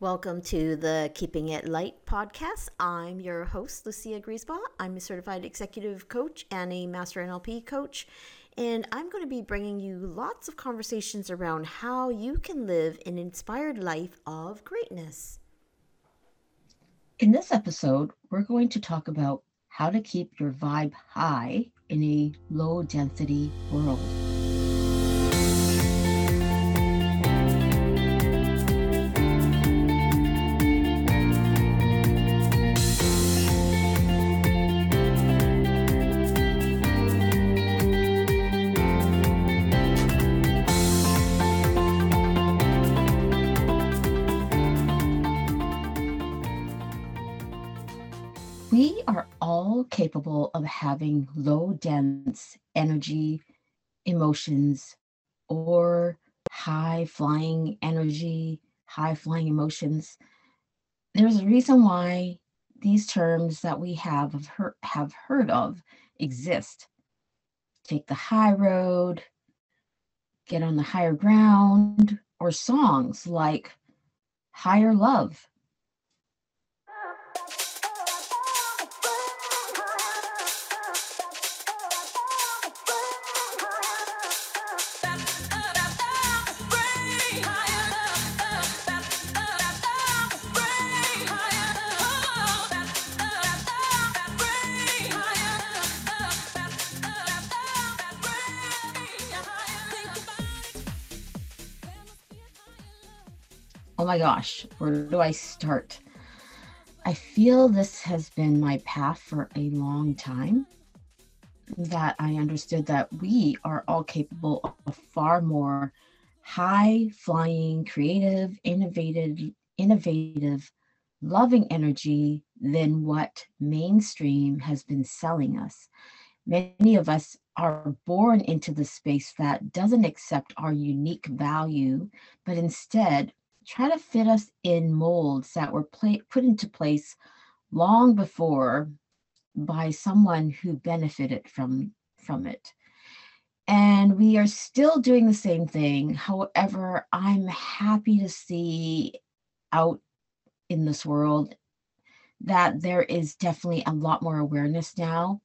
Welcome to the Keeping It Light podcast. I'm your host, Lucia Griesbaugh. I'm a certified executive coach and a master NLP coach. And I'm going to be bringing you lots of conversations around how you can live an inspired life of greatness. In this episode, we're going to talk about how to keep your vibe high in a low density world. Having low dense energy, emotions, or high flying energy, high flying emotions. There's a reason why these terms that we have have heard, of exist. Take the high road, get on the higher ground, or songs like Higher Love my gosh, where do I start? I feel this has been my path for a long time. That I understood that we are all capable of far more high flying, creative, innovative, innovative, loving energy than what mainstream has been selling us. Many of us are born into the space that doesn't accept our unique value, but instead try to fit us in molds that were put into place long before by someone who benefited from from it. And we are still doing the same thing. However i'm happy to see out in this world that there is definitely a lot more awareness now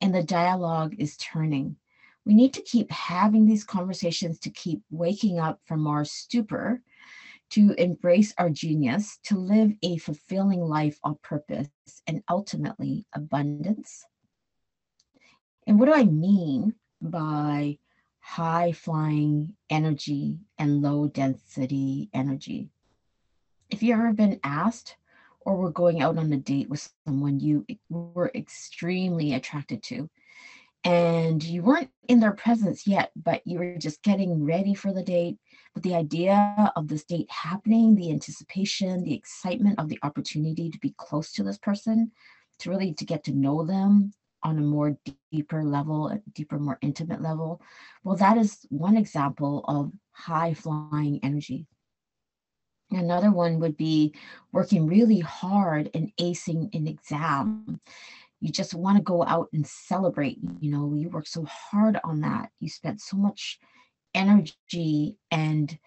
and the dialogue is turning. We need to keep having these conversations to keep waking up from our stupor to embrace our genius, to live a fulfilling life on purpose, and ultimately abundance. And what do I mean by high flying energy and low density energy? If you've ever been asked or were going out on a date with someone you were extremely attracted to, and you weren't in their presence yet, but you were just getting ready for the date. But the idea of this date happening, the anticipation, the excitement of the opportunity to be close to this person, to really to get to know them on a more deeper level, a deeper, more intimate level. Well, that is one example of high flying energy. Another one would be working really hard and acing an exam you just want to go out and celebrate you know you work so hard on that you spent so much energy and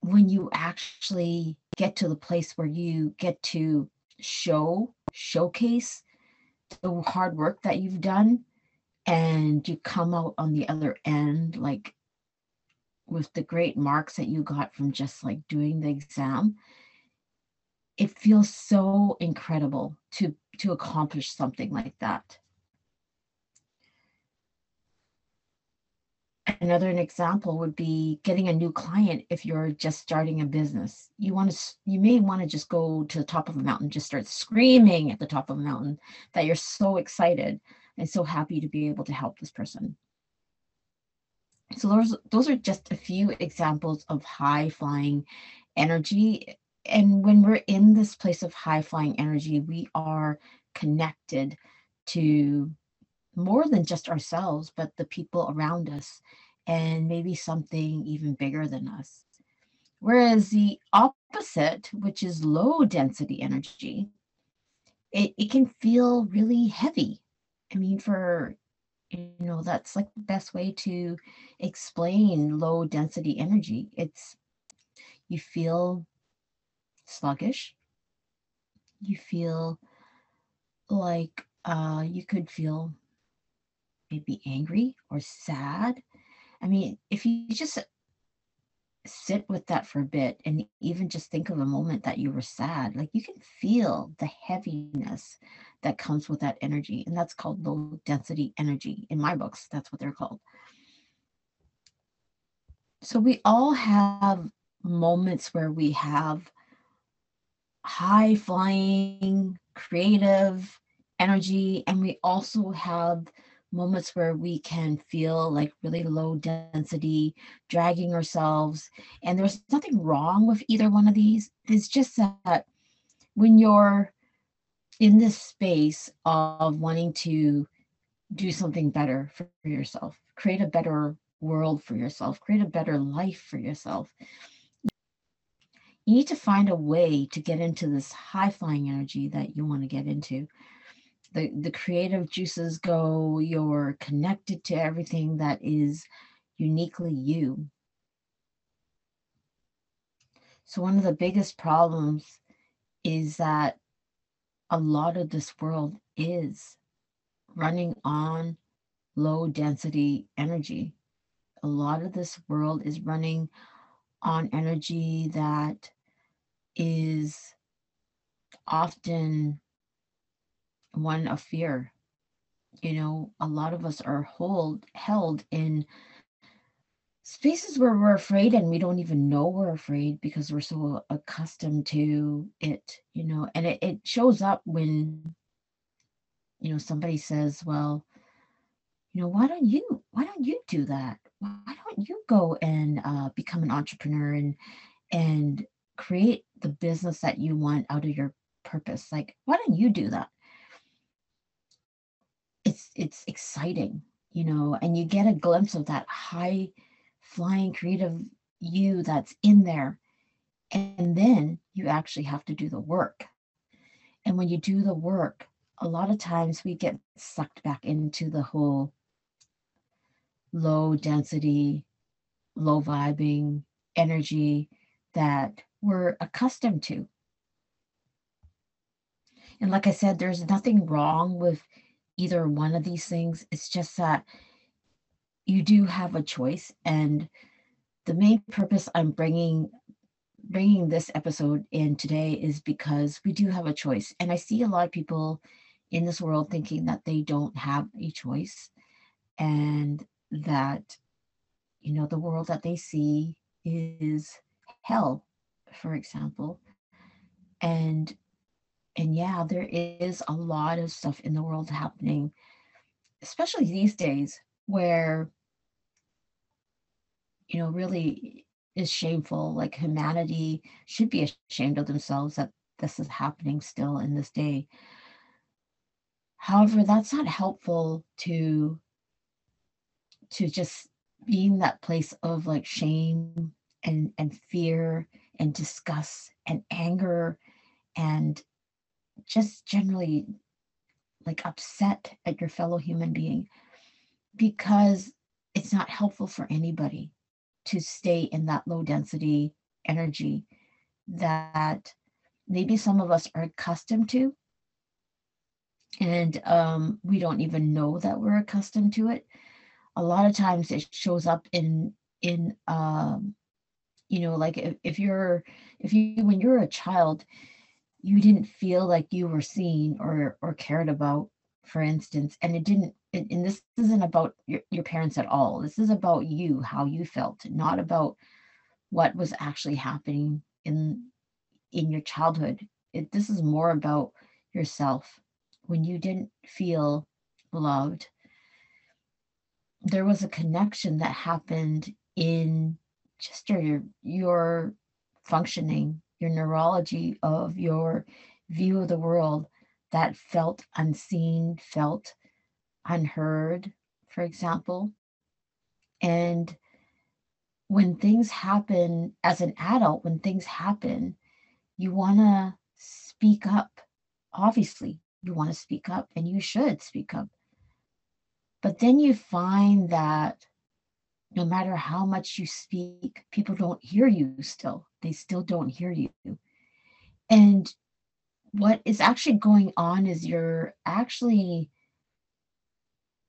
when you actually get to the place where you get to show showcase the hard work that you've done and you come out on the other end like with the great marks that you got from just like doing the exam it feels so incredible to to accomplish something like that another an example would be getting a new client if you're just starting a business. You want to you may want to just go to the top of a mountain just start screaming at the top of a mountain that you're so excited and so happy to be able to help this person. So those those are just a few examples of high flying energy and when we're in this place of high flying energy, we are connected to more than just ourselves, but the people around us, and maybe something even bigger than us. Whereas the opposite, which is low density energy, it, it can feel really heavy. I mean, for you know, that's like the best way to explain low density energy. It's you feel sluggish. You feel like uh, you could feel maybe angry or sad. I mean, if you just sit with that for a bit and even just think of a moment that you were sad, like you can feel the heaviness that comes with that energy. And that's called low density energy. In my books, that's what they're called. So we all have moments where we have high flying, creative energy, and we also have moments where we can feel like really low density, dragging ourselves. And there's nothing wrong with either one of these. It's just that when you're in this space of wanting to do something better for yourself, create a better world for yourself, create a better life for yourself. You need to find a way to get into this high flying energy that you want to get into the, the creative juices go, you're connected to everything that is uniquely you. So, one of the biggest problems is that a lot of this world is running on low density energy. A lot of this world is running on energy that is often one of fear. You know, a lot of us are hold held in spaces where we're afraid and we don't even know we're afraid because we're so accustomed to it, you know, and it, it shows up when, you know, somebody says, well, you know, why don't you, why don't you do that? Why don't you go and uh, become an entrepreneur and, and create the business that you want out of your purpose? Like, why don't you do that? It's exciting you know and you get a glimpse of that high flying creative you that's in there. And then you actually have to do the work. And when you do the work a lot of times we get sucked back into the whole low density low vibing energy that we're accustomed to. And like i said there's nothing wrong with either one of these things. It's just that you do have a choice and the main purpose I'm bringing bringing this episode in today is because we do have a choice and I see a lot of people in this world thinking that they don't have a choice and that you know the world that they see is hell for example and and yeah, there is a lot of stuff in the world happening, especially these days, where, you know, really is shameful. Like humanity should be ashamed of themselves that this is happening still in this day. However, that's not helpful to to just be in that place of like shame and and fear and disgust and anger and just generally like upset at your fellow human being because it's not helpful for anybody to stay in that low density energy that maybe some of us are accustomed to. And um, we don't even know that we're accustomed to it. A lot of times it shows up in in um, you know like if, if you're if you when you're a child you didn't feel like you were seen or or cared about for instance and it didn't and this isn't about your, your parents at all. This is about you how you felt not about what was actually happening in in your childhood. It, this is more about yourself. When you didn't feel loved there was a connection that happened in just your your functioning your neurology of your view of the world that felt unseen, felt unheard, for example. And when things happen as an adult, when things happen, you want to speak up. Obviously, you want to speak up and you should speak up. But then you find that no matter how much you speak, people don't hear you still they still don't hear you. And what is actually going on is you're actually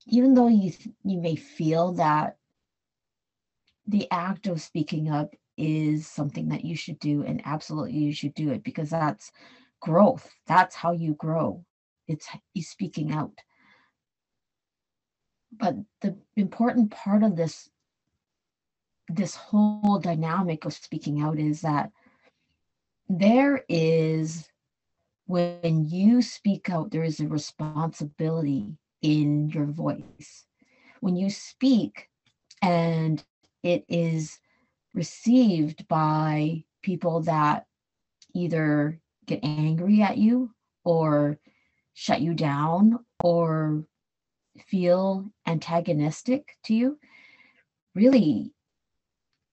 even though you you may feel that the act of speaking up is something that you should do and absolutely you should do it because that's growth. That's how you grow. It's speaking out. But the important part of this this whole dynamic of speaking out is that there is when you speak out there is a responsibility in your voice. When you speak and it is received by people that either get angry at you or shut you down or feel antagonistic to you really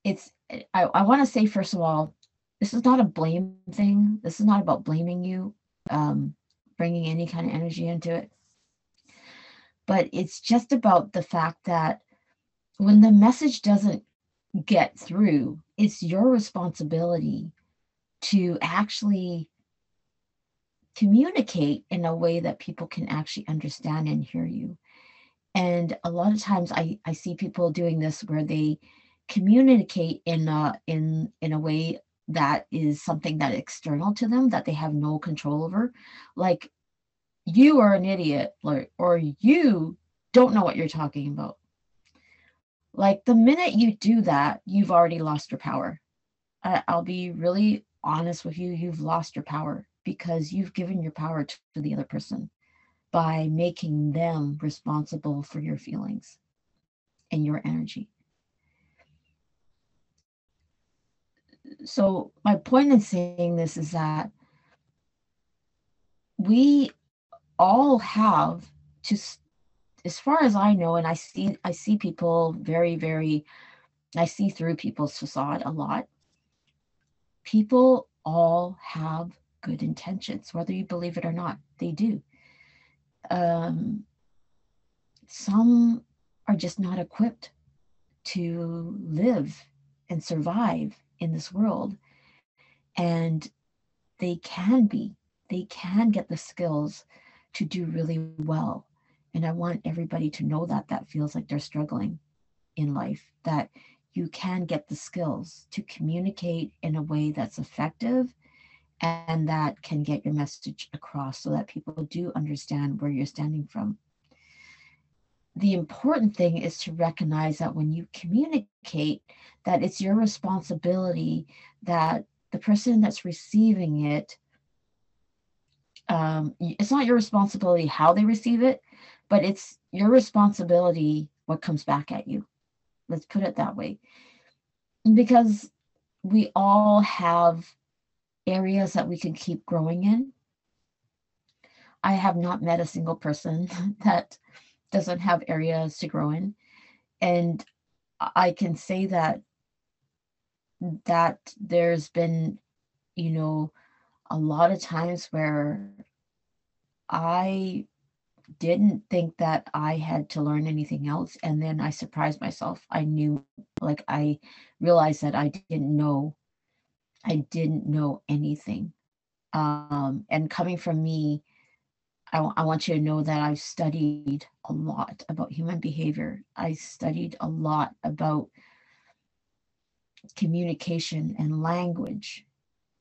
it's i, I want to say first of all this is not a blame thing. This is not about blaming you um, bringing any kind of energy into it. But it's just about the fact that when the message doesn't get through it's your responsibility to actually communicate in a way that people can actually understand and hear you. And a lot of times i i see people doing this where they communicate in a in in a way that is something that external to them that they have no control over. Like you are an idiot or, or you don't know what you're talking about. Like the minute you do that you've already lost your power. I, i'll be really honest with you you've lost your power because you've given your power to the other person by making them responsible for your feelings and your energy so my point in saying this is that we all have to as far as i know and i see i see people very very i see through people's facade a lot people all have good intentions whether you believe it or not they do. Um, some are just not equipped to live and survive in this world. And they can be they can get the skills to do really well. And i want everybody to know that that feels like they're struggling in life that you can get the skills to communicate in a way that's effective and that can get your message across so that people do understand where you're standing from the important thing is to recognize that when you communicate that it's your responsibility that the person that's receiving it um, it's not your responsibility how they receive it but it's your responsibility what comes back at you. Let's put it that way. Because we all have areas that we can keep growing in. I have not met a single person that doesn't have areas to grow in. And I can say that that there's been, you know, a lot of times where I didn't think that I had to learn anything else. And then I surprised myself. I knew, like, I realized that I didn't know, I didn't know anything. Um, and coming from me, I, want you to know that I've studied a lot about human behavior. I studied a lot about communication and language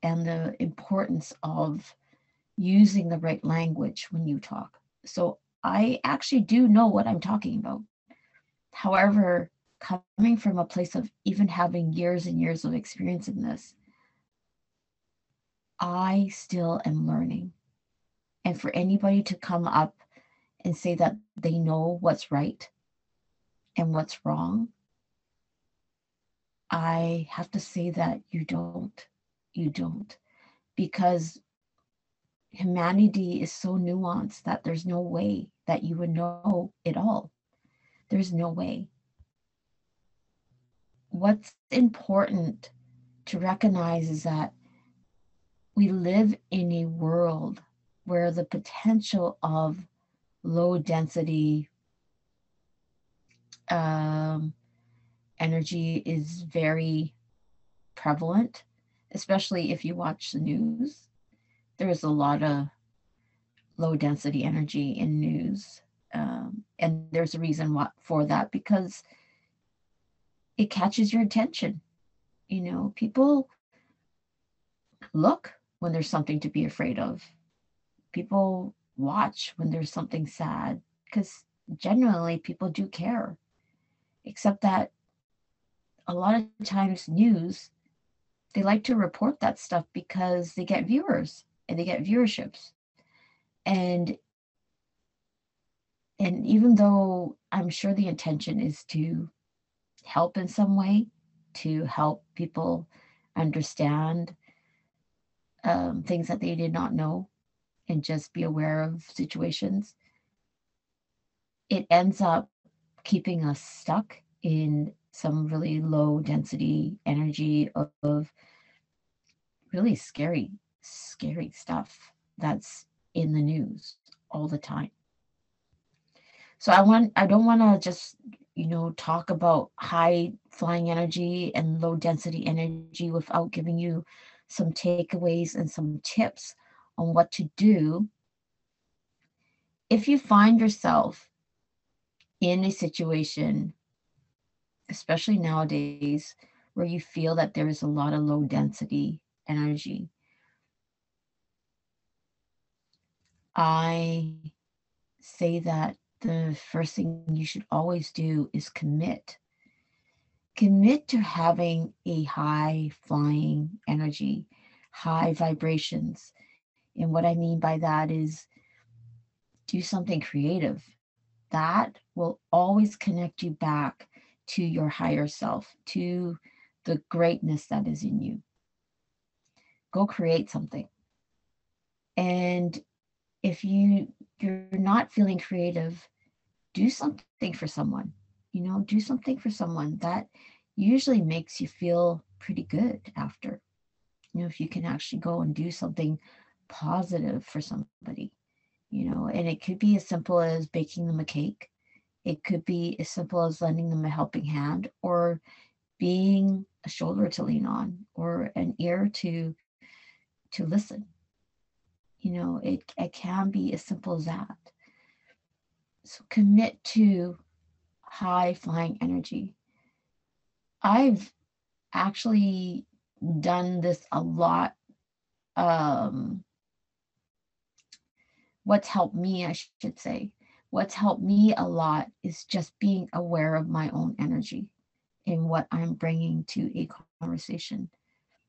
and the importance of using the right language when you talk. So I actually do know what I'm talking about. However, coming from a place of even having years and years of experience in this, I still am learning and for anybody to come up and say that they know what's right and what's wrong, I have to say that you don't. You don't. Because humanity is so nuanced that there's no way that you would know it all. There's no way. What's important to recognize is that we live in a world where the potential of low density um, energy is very prevalent, especially if you watch the news. There's a lot of low density energy in news. Um, and there's a reason what, for that because it catches your attention. You know, people look when there's something to be afraid of. People watch when there's something sad because genuinely people do care. Except that a lot of times news they like to report that stuff because they get viewers and they get viewerships and and even though i'm sure the intention is to help in some way to help people understand um, things that they did not know and just be aware of situations it ends up keeping us stuck in some really low density energy of, of really scary, scary stuff that's in the news all the time. So I want I don't want to just, you know, talk about high flying energy and low density energy without giving you some takeaways and some tips on what to do if you find yourself in a situation especially nowadays, where you feel that there is a lot of low density energy. I say that the first thing you should always do is commit. Commit to having a high flying energy, high vibrations. And what I mean by that is do something creative. That will always connect you back to your higher self, to the greatness that is in you. Go create something. And if you you're not feeling creative, do something for someone. You know, do something for someone that usually makes you feel pretty good after. You know, if you can actually go and do something positive for somebody, you know, and it could be as simple as baking them a cake it could be as simple as lending them a helping hand or being a shoulder to lean on or an ear to to listen. You know, it, it can be as simple as that. So commit to high flying energy. I've actually done this a lot. Um, what's helped me, I should say, what's helped me a lot is just being aware of my own energy and what I'm bringing to a conversation.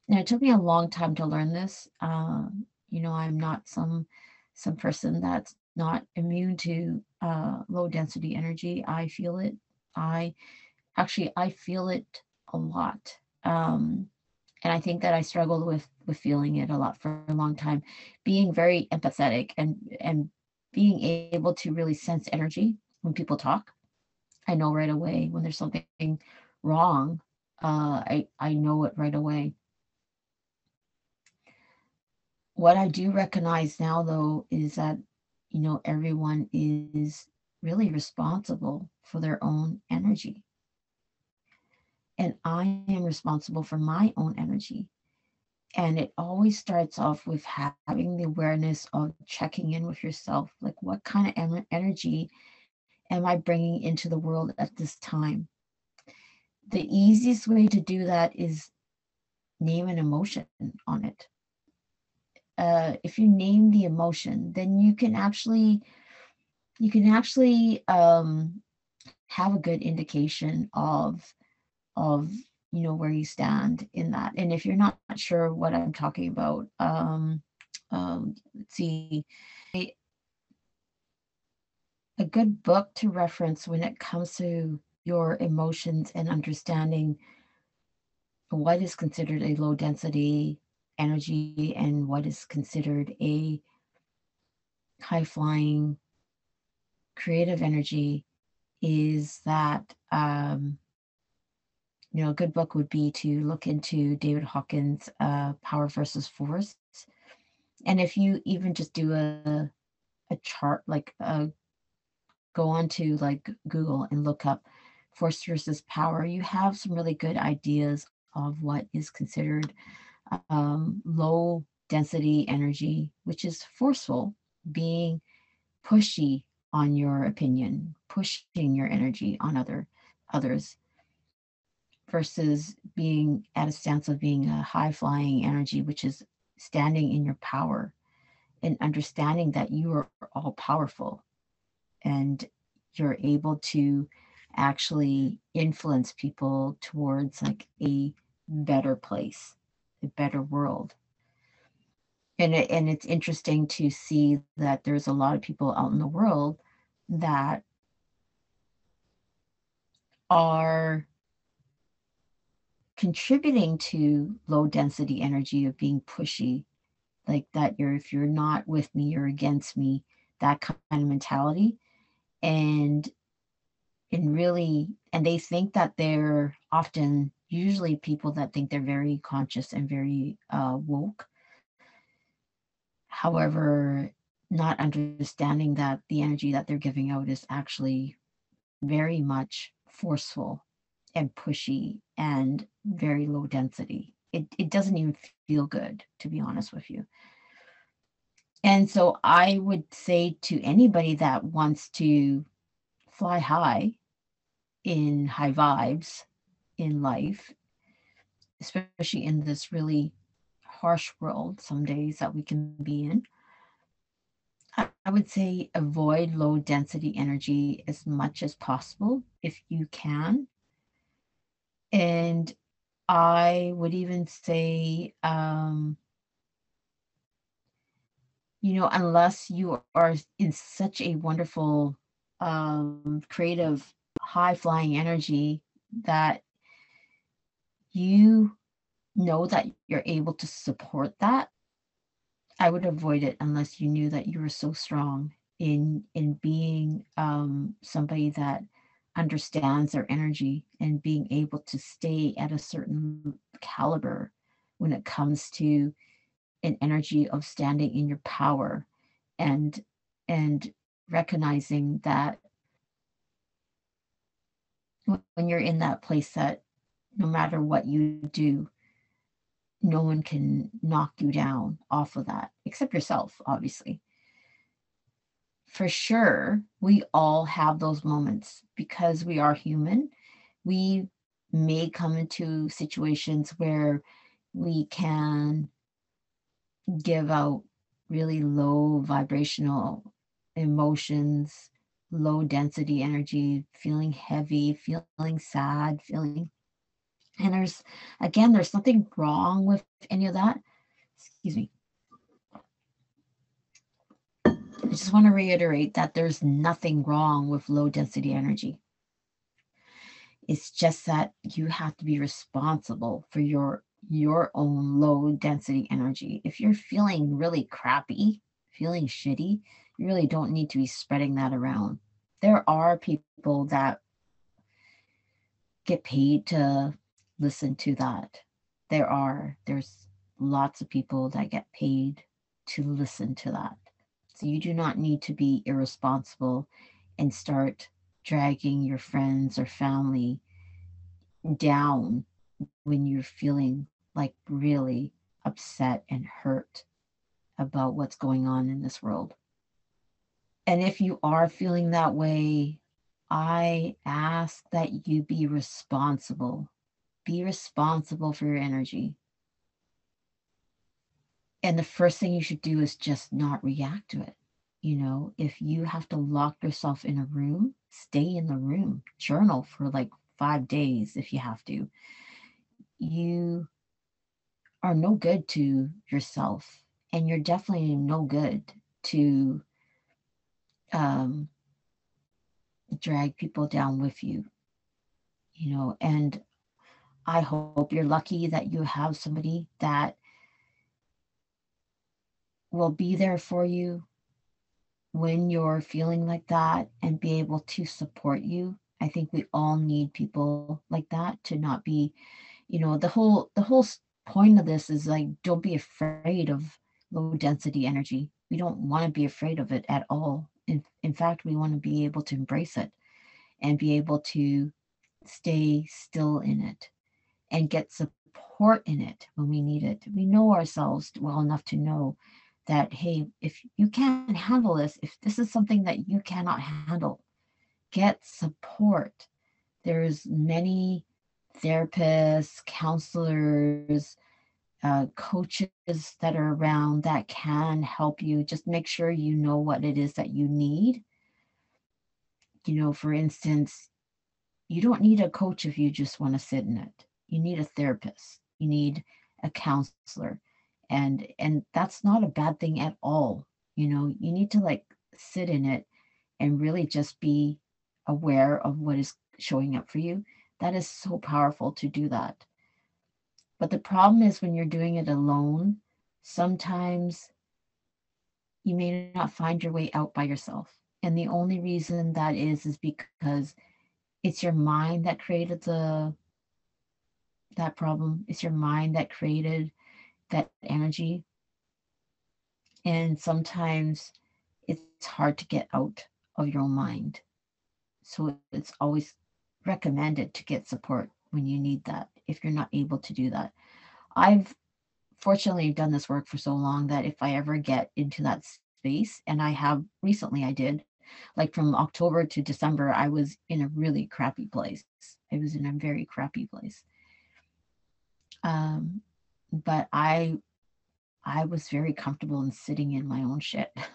Now, it took me a long time to learn this. Um, you know, I'm not some some person that's not immune to uh, low density energy. I feel it. I actually I feel it a lot. Um, and I think that I struggled with with feeling it a lot for a long time, being very empathetic and and being able to really sense energy when people talk. I know right away when there's something wrong. Uh, I I know it right away. What I do recognize now, though, is that you know everyone is really responsible for their own energy, and I am responsible for my own energy. And it always starts off with having the awareness of checking in with yourself. Like, what kind of energy am I bringing into the world at this time? The easiest way to do that is name an emotion on it. Uh, if you name the emotion, then you can actually you can actually um, have a good indication of of you know where you stand in that. And if you're not sure what i'm talking about um, um let's see. A, a good book to reference when it comes to your emotions and understanding what is considered a low density energy and what is considered a high flying creative energy is that um, you know, a good book would be to look into David Hawkins' uh, Power versus Force. And if you even just do a, a chart, like uh, go on to like Google and look up force versus power, you have some really good ideas of what is considered um, low density energy, which is forceful, being pushy on your opinion, pushing your energy on other others versus being at a stance of being a high flying energy, which is standing in your power and understanding that you are all powerful and you're able to actually influence people towards like a better place, a better world. And it, and it's interesting to see that there's a lot of people out in the world that are contributing to low density energy of being pushy like that you're if you're not with me you're against me that kind of mentality. And and really and they think that they're often usually people that think they're very conscious and very uh, woke. However not understanding that the energy that they're giving out is actually very much forceful and pushy and very low density it, it doesn't even feel good to be honest with you and so i would say to anybody that wants to fly high in high vibes in life, especially in this really harsh world some days that we can be in. I would say avoid low density energy as much as possible if you can. And I would even say, um, you know, unless you are in such a wonderful, um, creative high flying energy that you know that you're able to support that i would avoid it unless you knew that you were so strong in in being um, somebody that understands their energy and being able to stay at a certain caliber when it comes to an energy of standing in your power and and recognizing that when you're in that place that no matter what you do, no one can knock you down off of that, except yourself, obviously. For sure, we all have those moments because we are human. We may come into situations where we can give out really low vibrational emotions low density energy, feeling heavy, feeling sad, feeling. And there's, again, there's nothing wrong with any of that. Excuse me. I just want to reiterate that there's nothing wrong with low density energy. It's just that you have to be responsible for your your own low density energy. If you're feeling really crappy, feeling shitty, you really don't need to be spreading that around. There are people that get paid to listen to that. There are. There's lots of people that get paid to listen to that. So you do not need to be irresponsible and start dragging your friends or family down when you're feeling like really upset and hurt about what's going on in this world. And if you are feeling that way, I ask that you be responsible. Be responsible for your energy. And the first thing you should do is just not react to it. You know, if you have to lock yourself in a room, stay in the room, journal for like five days if you have to. You are no good to yourself, and you're definitely no good to um, drag people down with you, you know, and I hope you're lucky that you have somebody that will be there for you when you're feeling like that and be able to support you. I think we all need people like that to not be, you know, the whole the whole point of this is like don't be afraid of low density energy. We don't want to be afraid of it at all in, in fact, we want to be able to embrace it and be able to stay still in it and get support in it when we need it. We know ourselves well enough to know that, hey, if you can't handle this, if this is something that you cannot handle, get support. There's many therapists, counselors, uh, coaches that are around that can help you. Just make sure you know what it is that you need. You know, for instance, you don't need a coach if you just want to sit in it. You need a therapist. You need a counselor. And and that's not a bad thing at all. You know, you need to like sit in it and really just be aware of what is showing up for you. That is so powerful to do that. But the problem is when you're doing it alone, sometimes you may not find your way out by yourself. And the only reason that is is because it's your mind that created the that problem. It's your mind that created that energy. And sometimes it's hard to get out of your own mind. So it's always recommended to get support when you need that if you're not able to do that. I've fortunately done this work for so long that if I ever get into that space, and I have recently, I did, like from October to December, I was in a really crappy place. I was in a very crappy place. Um, but I, I was very comfortable in sitting in my own shit.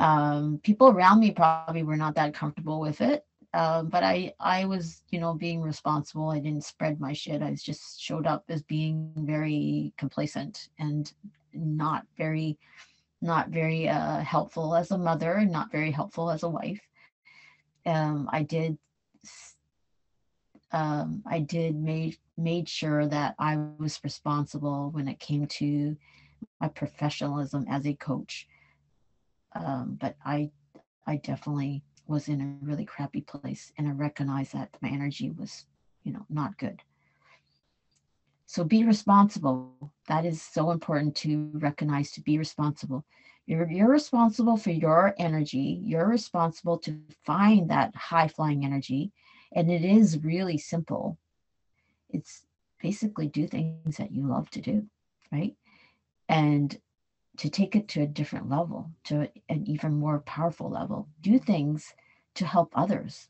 Um, people around me probably were not that comfortable with it um, but I I was you know being responsible. I didn't spread my shit. I just showed up as being very complacent and not very not very uh, helpful as a mother not very helpful as a wife. Um, I did um, I did made made sure that I was responsible when it came to my professionalism as a coach. Um, but I I definitely was in a really crappy place and I recognized that my energy was, you know, not good. So be responsible. That is so important to recognize to be responsible. You're, you're responsible for your energy. You're responsible to find that high flying energy. And it is really simple. It's basically do things that you love to do, right? And to take it to a different level, to an even more powerful level. Do things to help others.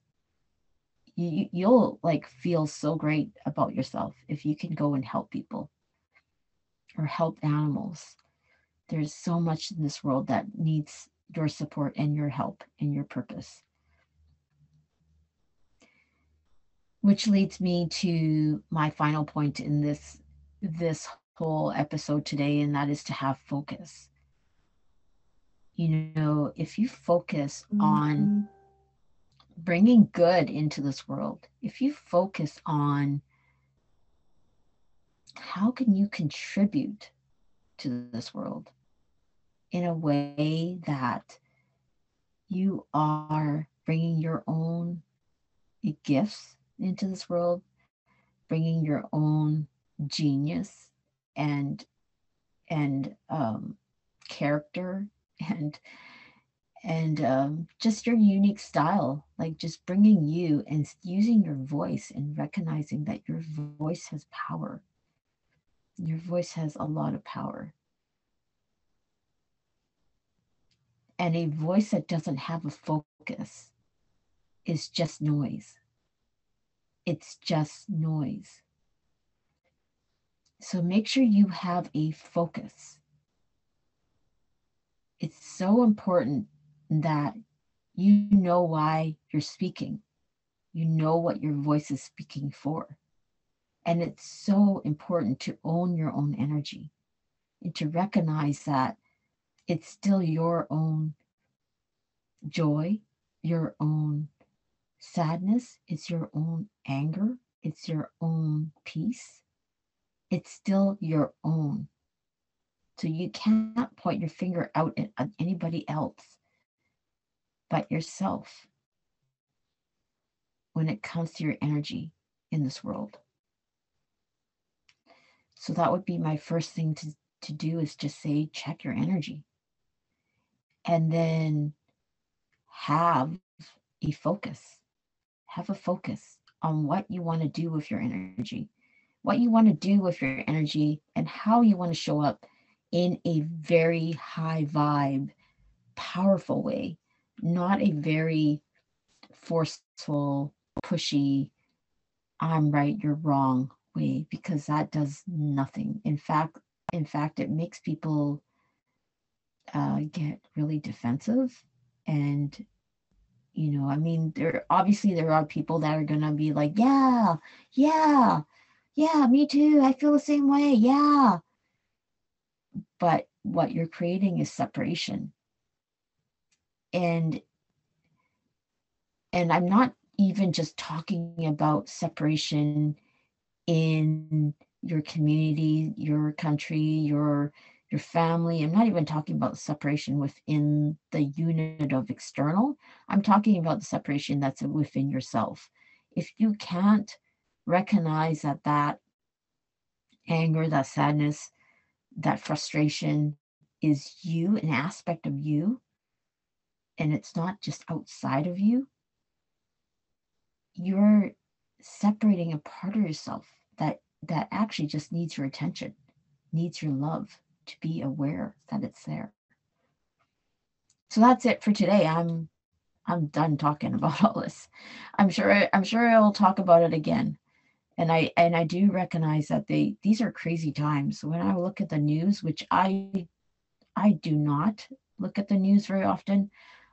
You, you'll like feel so great about yourself if you can go and help people or help animals. There's so much in this world that needs your support and your help and your purpose. Which leads me to my final point in this this whole episode today, and that is to have focus. You know, if you focus mm-hmm. on bringing good into this world, if you focus on how can you contribute to this world in a way that you are bringing your own gifts into this world, bringing your own genius and and um, character and and um, just your unique style like just bringing you and using your voice and recognizing that your voice has power. Your voice has a lot of power. And a voice that doesn't have a focus is just noise it's just noise so make sure you have a focus. It's so important that you know why you're speaking. You know what your voice is speaking for. And it's so important to own your own energy and to recognize that it's still your own joy, your own sadness, it's your own anger, it's your own peace it's still your own. So you cannot point your finger out at anybody else but yourself when it comes to your energy in this world. So that would be my first thing to, to do is just say, check your energy. And then have a focus. Have a focus on what you want to do with your energy what you want to do with your energy and how you want to show up in a very high vibe, powerful way, not a very forceful, pushy, I'm right, you're wrong way, because that does nothing. In fact, in fact, it makes people uh, get really defensive and you know i mean there obviously there are people that are gonna be like yeah yeah yeah me too i feel the same way yeah. But what you're creating is separation. And and i'm not even just talking about separation in your community your country your your family. I'm not even talking about separation within the unit of external. I'm talking about the separation that's within yourself. If you can't recognize that that anger, that sadness, that frustration is you, an aspect of you, and it's not just outside of you, you're separating a part of yourself that that actually just needs your attention, needs your love to be aware that it's there. So that's it for today. I'm I'm done talking about all this. I'm sure I'm sure I'll talk about it again. And I and I do recognize that they these are crazy times. When I look at the news, which I I do not look at the news very often.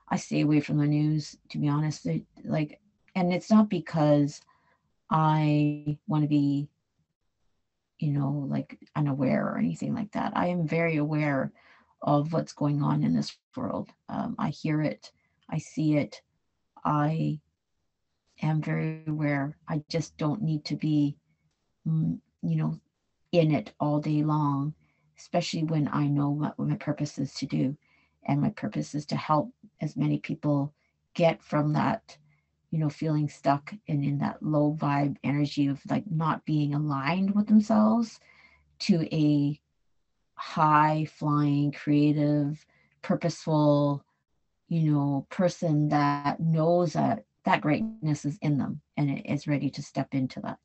I stay away from the news, to be honest. Like, and it's not because I want to be you know, like unaware or anything like that. I am very aware of what's going on in this world. Um, I hear it, I see it, I am very aware. I just don't need to be, mm, you know, in it all day long, especially when I know what my purpose is to do. And my purpose is to help as many people get from that you know, feeling stuck and in that low vibe energy of like not being aligned with themselves to a high flying, creative, purposeful, you know, person that knows that that greatness is in them and is ready to step into that.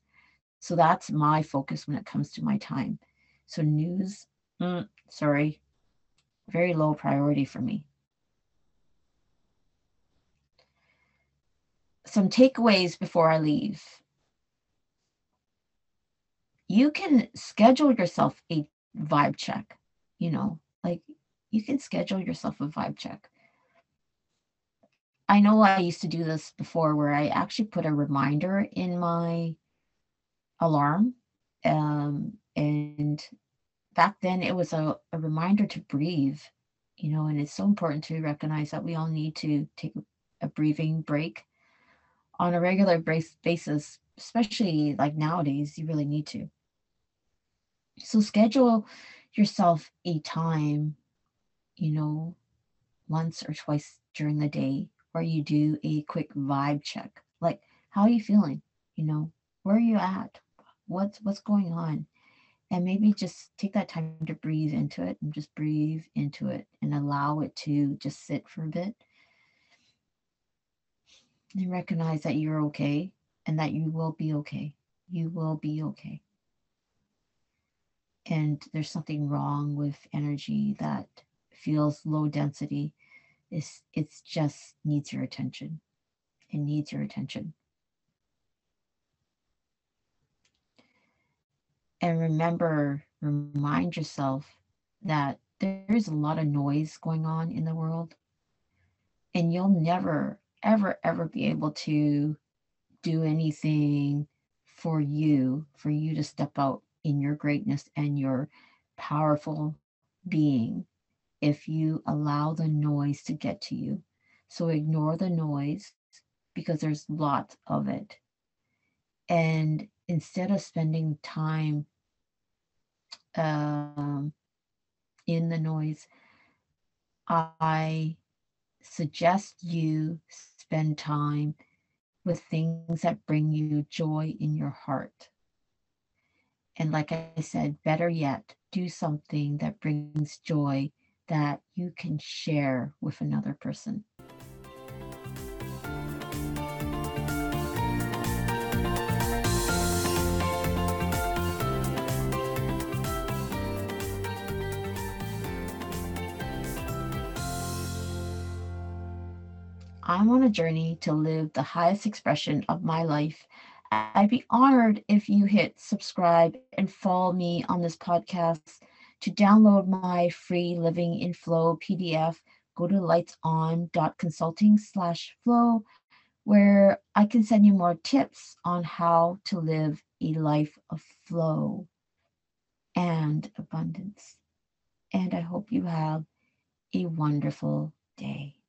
So that's my focus when it comes to my time. So news, mm, sorry, very low priority for me. Some takeaways before I leave. You can schedule yourself a vibe check, you know, like you can schedule yourself a vibe check. I know I used to do this before where I actually put a reminder in my alarm. Um, and back then it was a, a reminder to breathe, you know, and it's so important to recognize that we all need to take a breathing break on a regular basis, especially like nowadays, you really need to. So schedule yourself a time, you know, once or twice during the day where you do a quick vibe check. Like, how are you feeling? You know, where are you at? What's what's going on? And maybe just take that time to breathe into it and just breathe into it and allow it to just sit for a bit and recognize that you're okay and that you will be okay. You will be okay. And there's something wrong with energy that feels low density. It's, it's just needs your attention. It needs your attention. And remember, remind yourself that there's a lot of noise going on in the world. And you'll never ever, ever be able to do anything for you, for you to step out in your greatness and your powerful being if you allow the noise to get to you. So ignore the noise because there's lots of it. And instead of spending time um, in the noise, I suggest you spend time with things that bring you joy in your heart. And like I said, better yet, do something that brings joy that you can share with another person. I'm on a journey to live the highest expression of my life. I'd be honored if you hit subscribe and follow me on this podcast. To download my free Living in Flow PDF, go to lightson.consulting slash flow, where I can send you more tips on how to live a life of flow and abundance. And I hope you have a wonderful day.